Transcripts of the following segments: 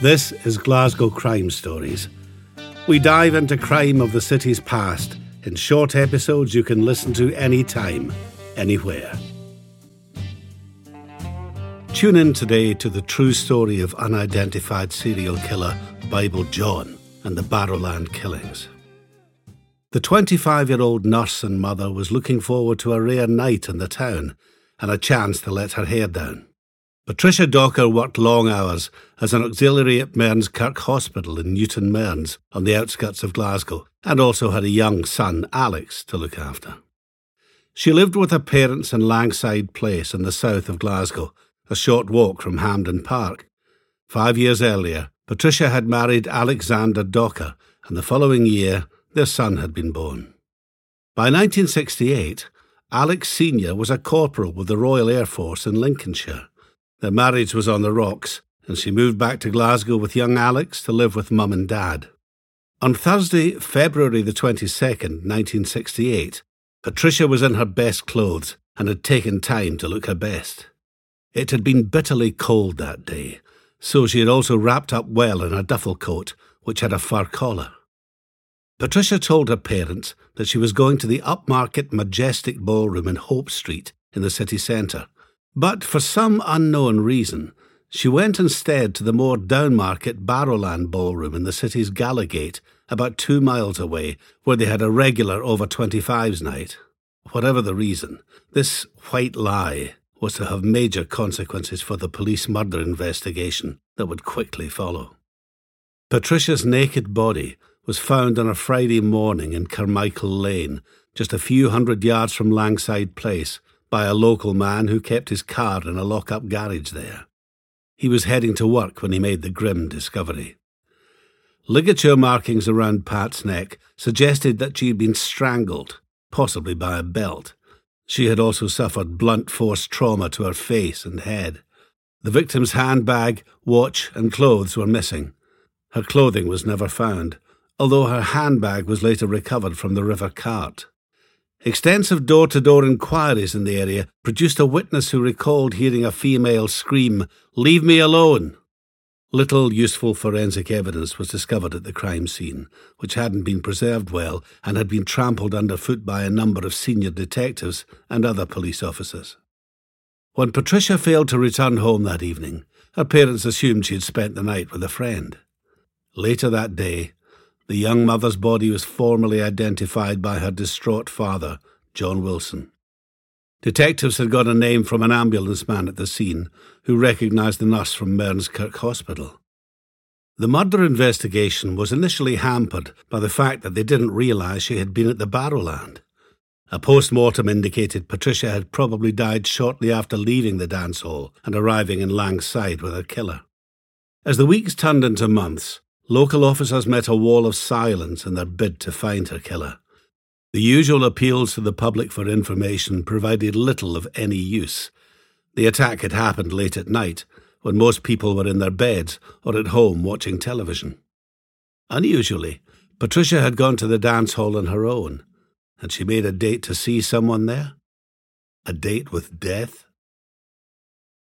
This is Glasgow Crime Stories. We dive into crime of the city's past in short episodes you can listen to anytime, anywhere. Tune in today to the true story of unidentified serial killer Bible John and the Barrowland killings. The 25 year old nurse and mother was looking forward to a rare night in the town and a chance to let her hair down. Patricia Docker worked long hours as an auxiliary at Mearns Kirk Hospital in Newton Mearns on the outskirts of Glasgow and also had a young son, Alex, to look after. She lived with her parents in Langside Place in the south of Glasgow, a short walk from Hampden Park. Five years earlier, Patricia had married Alexander Docker, and the following year, their son had been born. By 1968, Alex Sr. was a corporal with the Royal Air Force in Lincolnshire. Their marriage was on the rocks, and she moved back to Glasgow with young Alex to live with mum and dad. On Thursday, February the 22nd, 1968, Patricia was in her best clothes and had taken time to look her best. It had been bitterly cold that day, so she had also wrapped up well in a duffel coat, which had a fur collar. Patricia told her parents that she was going to the upmarket Majestic Ballroom in Hope Street in the city centre but for some unknown reason, she went instead to the more downmarket Barrowland Ballroom in the city's Gallowgate, about two miles away, where they had a regular over 25s night. Whatever the reason, this white lie was to have major consequences for the police murder investigation that would quickly follow. Patricia's naked body was found on a Friday morning in Carmichael Lane, just a few hundred yards from Langside Place, by a local man who kept his car in a lock up garage there. He was heading to work when he made the grim discovery. Ligature markings around Pat's neck suggested that she had been strangled, possibly by a belt. She had also suffered blunt force trauma to her face and head. The victim's handbag, watch, and clothes were missing. Her clothing was never found, although her handbag was later recovered from the river cart. Extensive door to door inquiries in the area produced a witness who recalled hearing a female scream, Leave me alone! Little useful forensic evidence was discovered at the crime scene, which hadn't been preserved well and had been trampled underfoot by a number of senior detectives and other police officers. When Patricia failed to return home that evening, her parents assumed she had spent the night with a friend. Later that day, the young mother's body was formally identified by her distraught father, John Wilson. Detectives had got a name from an ambulance man at the scene who recognised the nurse from Mearns Kirk Hospital. The murder investigation was initially hampered by the fact that they didn't realise she had been at the Barrowland. A post mortem indicated Patricia had probably died shortly after leaving the dance hall and arriving in Langside with her killer. As the weeks turned into months, Local officers met a wall of silence in their bid to find her killer. The usual appeals to the public for information provided little of any use. The attack had happened late at night, when most people were in their beds or at home watching television. Unusually, Patricia had gone to the dance hall on her own. Had she made a date to see someone there? A date with death?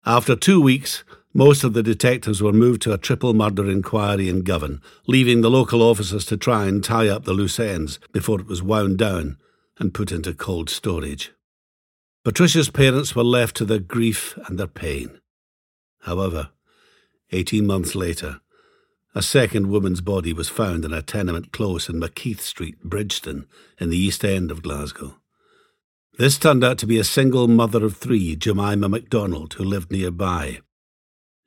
After two weeks, most of the detectives were moved to a triple murder inquiry in Govan, leaving the local officers to try and tie up the loose ends before it was wound down and put into cold storage. Patricia's parents were left to their grief and their pain. However, eighteen months later, a second woman's body was found in a tenement close in Mackeith Street, Bridgeton, in the east end of Glasgow. This turned out to be a single mother of three, Jemima MacDonald, who lived nearby.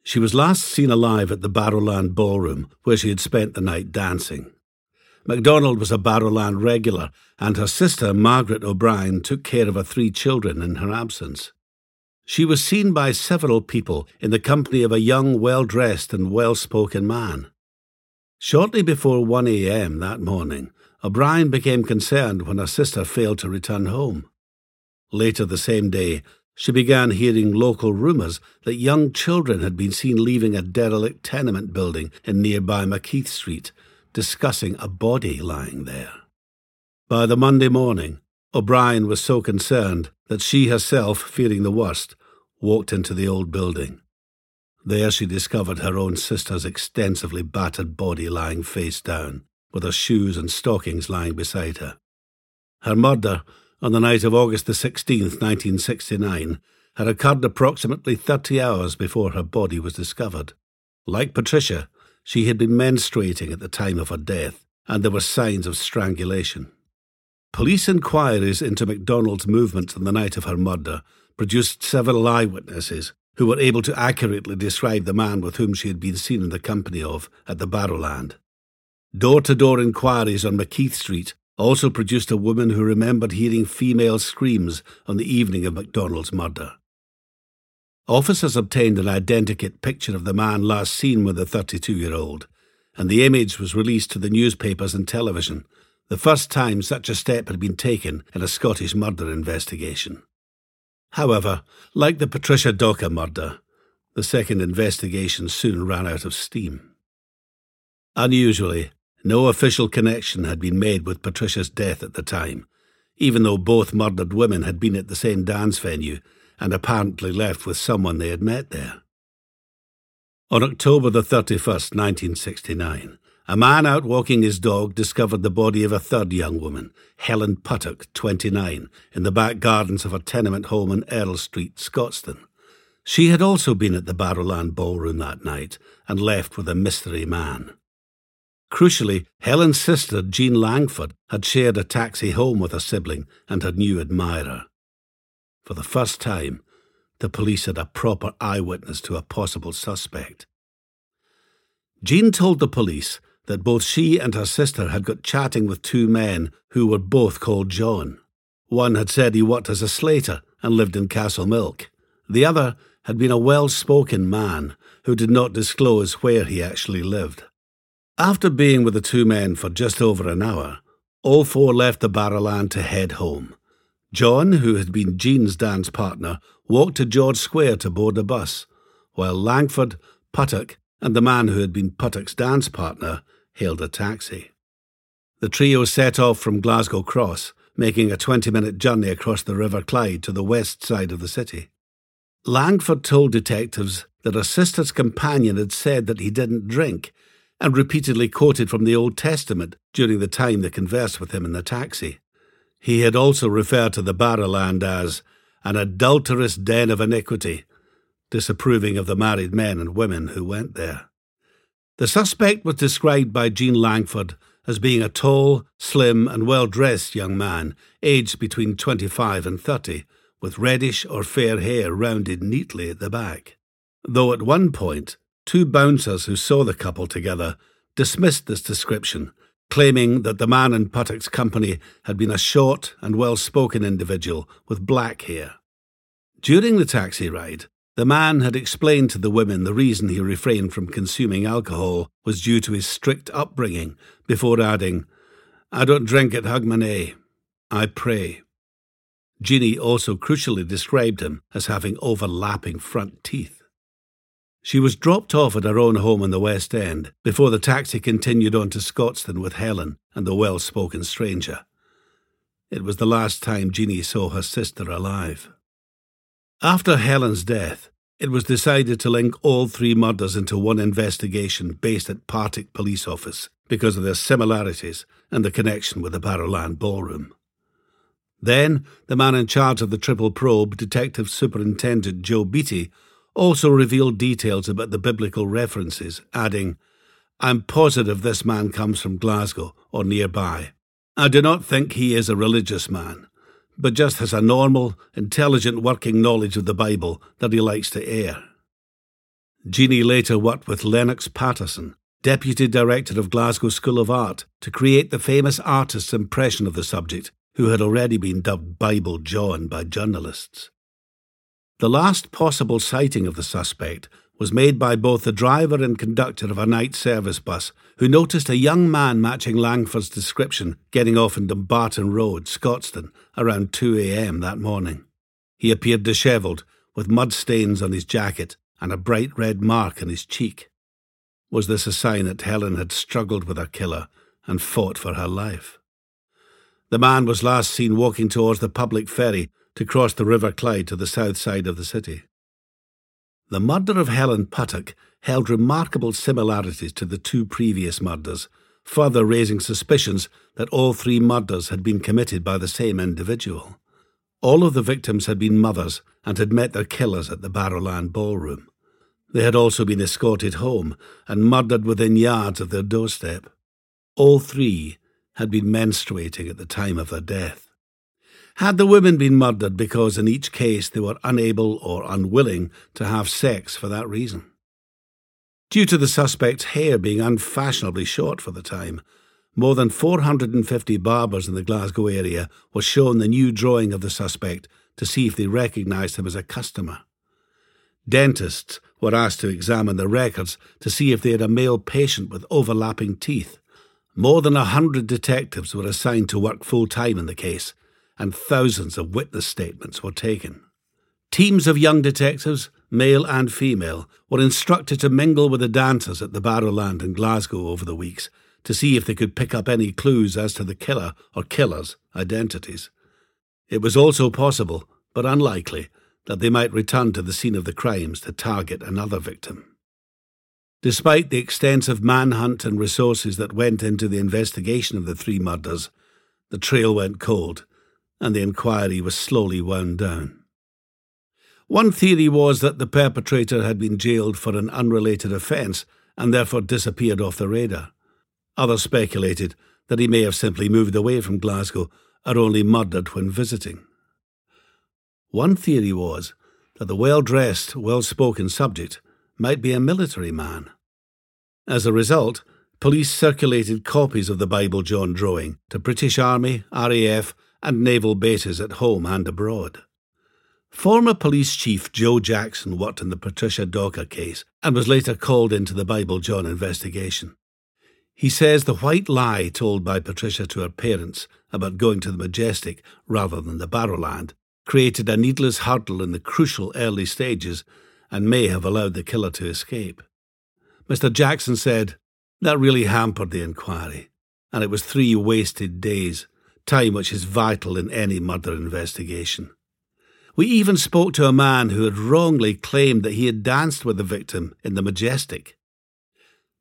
She was last seen alive at the Barrowland Ballroom, where she had spent the night dancing. MacDonald was a Barrowland regular, and her sister, Margaret O'Brien, took care of her three children in her absence. She was seen by several people in the company of a young, well dressed, and well spoken man. Shortly before 1 a.m. that morning, O'Brien became concerned when her sister failed to return home. Later the same day, she began hearing local rumours that young children had been seen leaving a derelict tenement building in nearby Mackeith Street, discussing a body lying there. By the Monday morning, O'Brien was so concerned that she herself, fearing the worst, walked into the old building. There she discovered her own sister's extensively battered body lying face down, with her shoes and stockings lying beside her. Her murder, on the night of August the 16th, 1969, had occurred approximately 30 hours before her body was discovered. Like Patricia, she had been menstruating at the time of her death, and there were signs of strangulation. Police inquiries into MacDonald's movements on the night of her murder produced several eyewitnesses who were able to accurately describe the man with whom she had been seen in the company of at the Barrowland. Door to door inquiries on Mackeith Street also produced a woman who remembered hearing female screams on the evening of MacDonald's murder. Officers obtained an identikit picture of the man last seen with the 32 year old, and the image was released to the newspapers and television, the first time such a step had been taken in a Scottish murder investigation. However, like the Patricia Docker murder, the second investigation soon ran out of steam. Unusually, no official connection had been made with Patricia's death at the time, even though both murdered women had been at the same dance venue and apparently left with someone they had met there. On October the 31st, 1969, a man out walking his dog discovered the body of a third young woman, Helen Puttock, 29, in the back gardens of a tenement home in Earl Street, Scotstoun. She had also been at the Barrowland Ballroom that night and left with a mystery man. Crucially, Helen's sister, Jean Langford, had shared a taxi home with her sibling and her new admirer. For the first time, the police had a proper eyewitness to a possible suspect. Jean told the police that both she and her sister had got chatting with two men who were both called John. One had said he worked as a slater and lived in Castlemilk. The other had been a well spoken man who did not disclose where he actually lived. After being with the two men for just over an hour, all four left the Barrowland to head home. John, who had been Jean's dance partner, walked to George Square to board a bus, while Langford, Puttock, and the man who had been Puttock's dance partner hailed a taxi. The trio set off from Glasgow Cross, making a 20 minute journey across the River Clyde to the west side of the city. Langford told detectives that her sister's companion had said that he didn't drink and repeatedly quoted from the Old Testament during the time they conversed with him in the taxi. He had also referred to the Barrowland as an adulterous den of iniquity, disapproving of the married men and women who went there. The suspect was described by Jean Langford as being a tall, slim, and well dressed young man, aged between 25 and 30, with reddish or fair hair rounded neatly at the back. Though at one point, two bouncers who saw the couple together dismissed this description, claiming that the man in Puttock's company had been a short and well spoken individual with black hair. During the taxi ride, the man had explained to the women the reason he refrained from consuming alcohol was due to his strict upbringing, before adding, I don't drink at Hogmanay. I pray. Jeannie also crucially described him as having overlapping front teeth. She was dropped off at her own home in the West End before the taxi continued on to Scotstoun with Helen and the well spoken stranger. It was the last time Jeannie saw her sister alive. After Helen's death, it was decided to link all three murders into one investigation based at Partick Police Office because of their similarities and the connection with the Barrowland Ballroom. Then, the man in charge of the triple probe, Detective Superintendent Joe Beattie, also revealed details about the biblical references, adding, I'm positive this man comes from Glasgow or nearby. I do not think he is a religious man but just has a normal, intelligent working knowledge of the Bible that he likes to air. Jeannie later worked with Lennox Paterson, Deputy Director of Glasgow School of Art, to create the famous artist's impression of the subject, who had already been dubbed Bible John by journalists. The last possible sighting of the suspect was made by both the driver and conductor of a night service bus, who noticed a young man matching Langford's description getting off in Dumbarton Road, Scotstoun, around 2 a.m. that morning. He appeared dishevelled, with mud stains on his jacket and a bright red mark on his cheek. Was this a sign that Helen had struggled with her killer and fought for her life? The man was last seen walking towards the public ferry to cross the River Clyde to the south side of the city. The murder of Helen Puttock held remarkable similarities to the two previous murders, further raising suspicions that all three murders had been committed by the same individual. All of the victims had been mothers and had met their killers at the Barrowland ballroom. They had also been escorted home and murdered within yards of their doorstep. All three had been menstruating at the time of their death. Had the women been murdered because in each case they were unable or unwilling to have sex for that reason? Due to the suspect's hair being unfashionably short for the time, more than 450 barbers in the Glasgow area were shown the new drawing of the suspect to see if they recognised him as a customer. Dentists were asked to examine the records to see if they had a male patient with overlapping teeth. More than a hundred detectives were assigned to work full time in the case, and thousands of witness statements were taken. Teams of young detectives, male and female, were instructed to mingle with the dancers at the Barrowland in Glasgow over the weeks to see if they could pick up any clues as to the killer or killers' identities. It was also possible, but unlikely, that they might return to the scene of the crimes to target another victim. Despite the extensive manhunt and resources that went into the investigation of the three murders, the trail went cold, and the inquiry was slowly wound down. One theory was that the perpetrator had been jailed for an unrelated offence and therefore disappeared off the radar. Others speculated that he may have simply moved away from Glasgow or only murdered when visiting. One theory was that the well dressed, well spoken subject might be a military man. As a result, police circulated copies of the Bible John drawing to British Army, RAF, and naval bases at home and abroad. Former police chief Joe Jackson worked in the Patricia Docker case and was later called into the Bible John investigation. He says the white lie told by Patricia to her parents about going to the Majestic rather than the Barrowland created a needless hurdle in the crucial early stages and may have allowed the killer to escape. Mr. Jackson said that really hampered the inquiry, and it was three wasted days, time which is vital in any murder investigation. We even spoke to a man who had wrongly claimed that he had danced with the victim in the Majestic.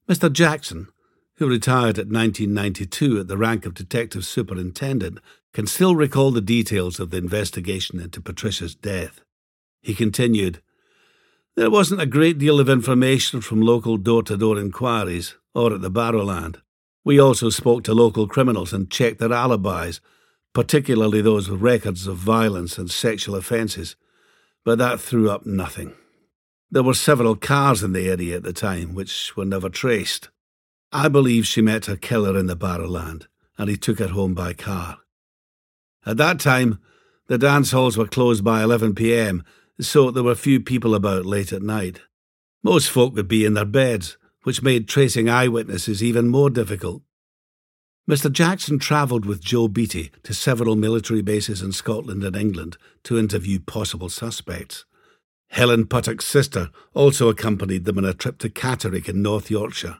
Mr. Jackson, who retired at 1992 at the rank of Detective Superintendent, can still recall the details of the investigation into Patricia's death. He continued, There wasn't a great deal of information from local door to door inquiries or at the Barrowland. We also spoke to local criminals and checked their alibis particularly those with records of violence and sexual offences, but that threw up nothing. There were several cars in the area at the time which were never traced. I believe she met her killer in the Barrowland, and he took her home by car. At that time, the dance halls were closed by 11 pm, so there were few people about late at night. Most folk would be in their beds, which made tracing eyewitnesses even more difficult. Mr. Jackson travelled with Joe Beattie to several military bases in Scotland and England to interview possible suspects. Helen Puttock's sister also accompanied them on a trip to Catterick in North Yorkshire.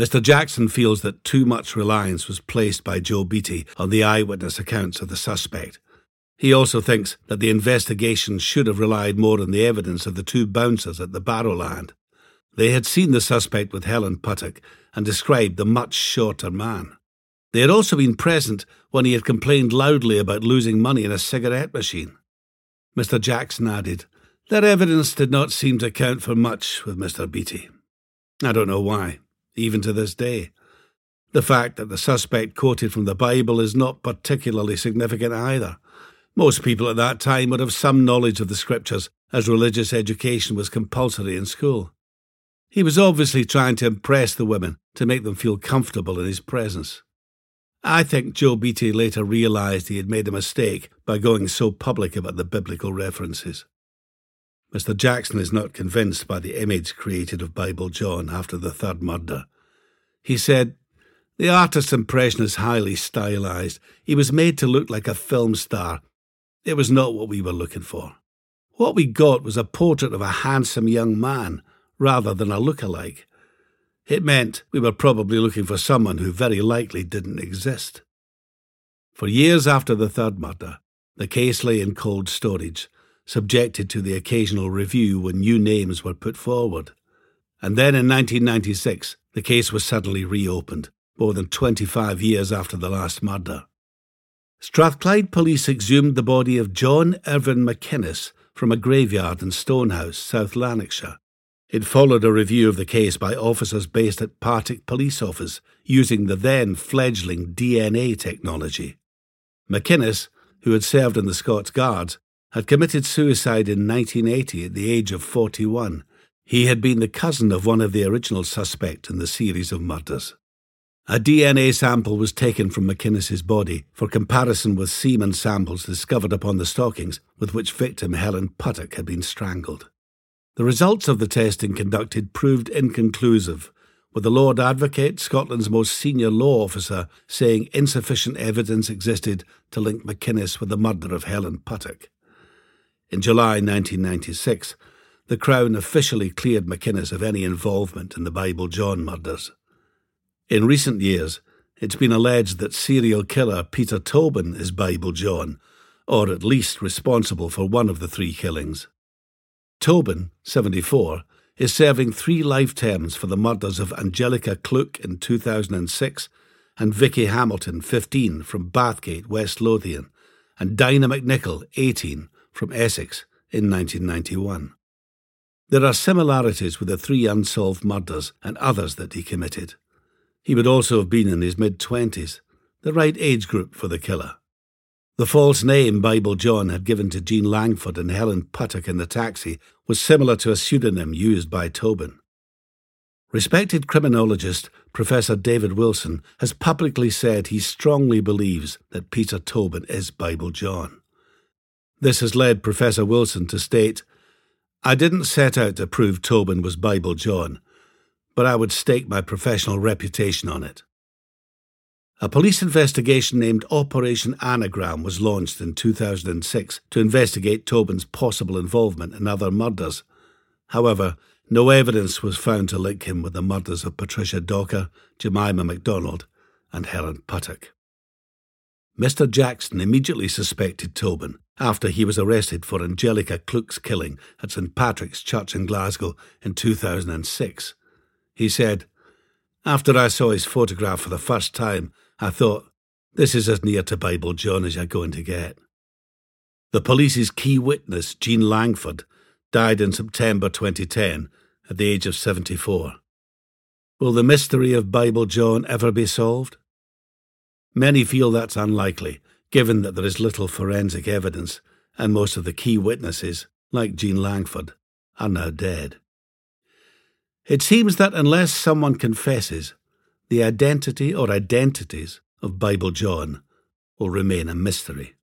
Mr. Jackson feels that too much reliance was placed by Joe Beattie on the eyewitness accounts of the suspect. He also thinks that the investigation should have relied more on the evidence of the two bouncers at the Barrowland. They had seen the suspect with Helen Puttock and described the much shorter man. They had also been present when he had complained loudly about losing money in a cigarette machine. Mr. Jackson added, Their evidence did not seem to count for much with Mr. Beattie. I don't know why, even to this day. The fact that the suspect quoted from the Bible is not particularly significant either. Most people at that time would have some knowledge of the scriptures, as religious education was compulsory in school. He was obviously trying to impress the women to make them feel comfortable in his presence. I think Joe Beattie later realised he had made a mistake by going so public about the biblical references. Mr. Jackson is not convinced by the image created of Bible John after the third murder. He said, The artist's impression is highly stylised. He was made to look like a film star. It was not what we were looking for. What we got was a portrait of a handsome young man rather than a look-alike. It meant we were probably looking for someone who very likely didn't exist. For years after the third murder, the case lay in cold storage, subjected to the occasional review when new names were put forward. And then in 1996, the case was suddenly reopened, more than 25 years after the last murder. Strathclyde police exhumed the body of John Irvine McInnes from a graveyard in Stonehouse, South Lanarkshire. It followed a review of the case by officers based at Partick Police Office using the then fledgling DNA technology. McInnes, who had served in the Scots Guards, had committed suicide in 1980 at the age of 41. He had been the cousin of one of the original suspects in the series of murders. A DNA sample was taken from McInnes's body for comparison with semen samples discovered upon the stockings with which victim Helen Puttock had been strangled. The results of the testing conducted proved inconclusive, with the Lord Advocate, Scotland's most senior law officer, saying insufficient evidence existed to link McInnes with the murder of Helen Puttock. In July 1996, the Crown officially cleared McInnes of any involvement in the Bible John murders. In recent years, it's been alleged that serial killer Peter Tobin is Bible John, or at least responsible for one of the three killings. Tobin, 74, is serving three life terms for the murders of Angelika Kluk in 2006 and Vicky Hamilton, 15, from Bathgate, West Lothian, and Dinah McNichol, 18, from Essex, in 1991. There are similarities with the three unsolved murders and others that he committed. He would also have been in his mid twenties, the right age group for the killer. The false name Bible John had given to Jean Langford and Helen Puttock in the taxi was similar to a pseudonym used by Tobin. Respected criminologist Professor David Wilson has publicly said he strongly believes that Peter Tobin is Bible John. This has led Professor Wilson to state I didn't set out to prove Tobin was Bible John but I would stake my professional reputation on it. A police investigation named Operation Anagram was launched in 2006 to investigate Tobin's possible involvement in other murders. However, no evidence was found to link him with the murders of Patricia Docker, Jemima MacDonald, and Helen Puttock. Mr. Jackson immediately suspected Tobin after he was arrested for Angelika Kluk's killing at St Patrick's Church in Glasgow in 2006. He said, After I saw his photograph for the first time, I thought, this is as near to Bible John as you're going to get. The police's key witness, Jean Langford, died in September 2010 at the age of 74. Will the mystery of Bible John ever be solved? Many feel that's unlikely, given that there is little forensic evidence and most of the key witnesses, like Jean Langford, are now dead. It seems that unless someone confesses, the identity or identities of Bible John will remain a mystery.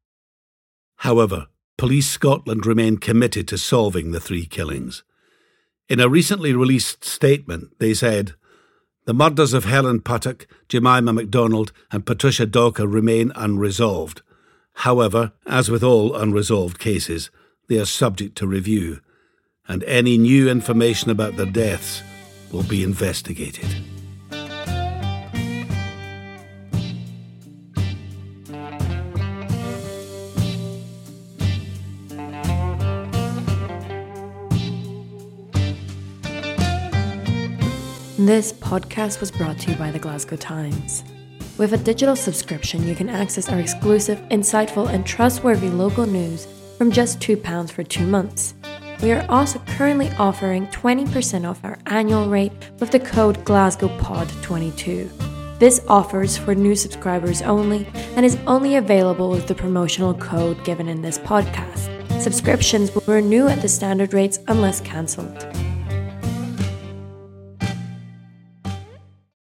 However, Police Scotland remain committed to solving the three killings. In a recently released statement, they said, The murders of Helen Puttock, Jemima MacDonald, and Patricia Docker remain unresolved. However, as with all unresolved cases, they are subject to review, and any new information about their deaths will be investigated. This podcast was brought to you by the Glasgow Times. With a digital subscription, you can access our exclusive, insightful, and trustworthy local news from just £2 for two months. We are also currently offering 20% off our annual rate with the code GlasgowPod22. This offer is for new subscribers only and is only available with the promotional code given in this podcast. Subscriptions will renew at the standard rates unless cancelled.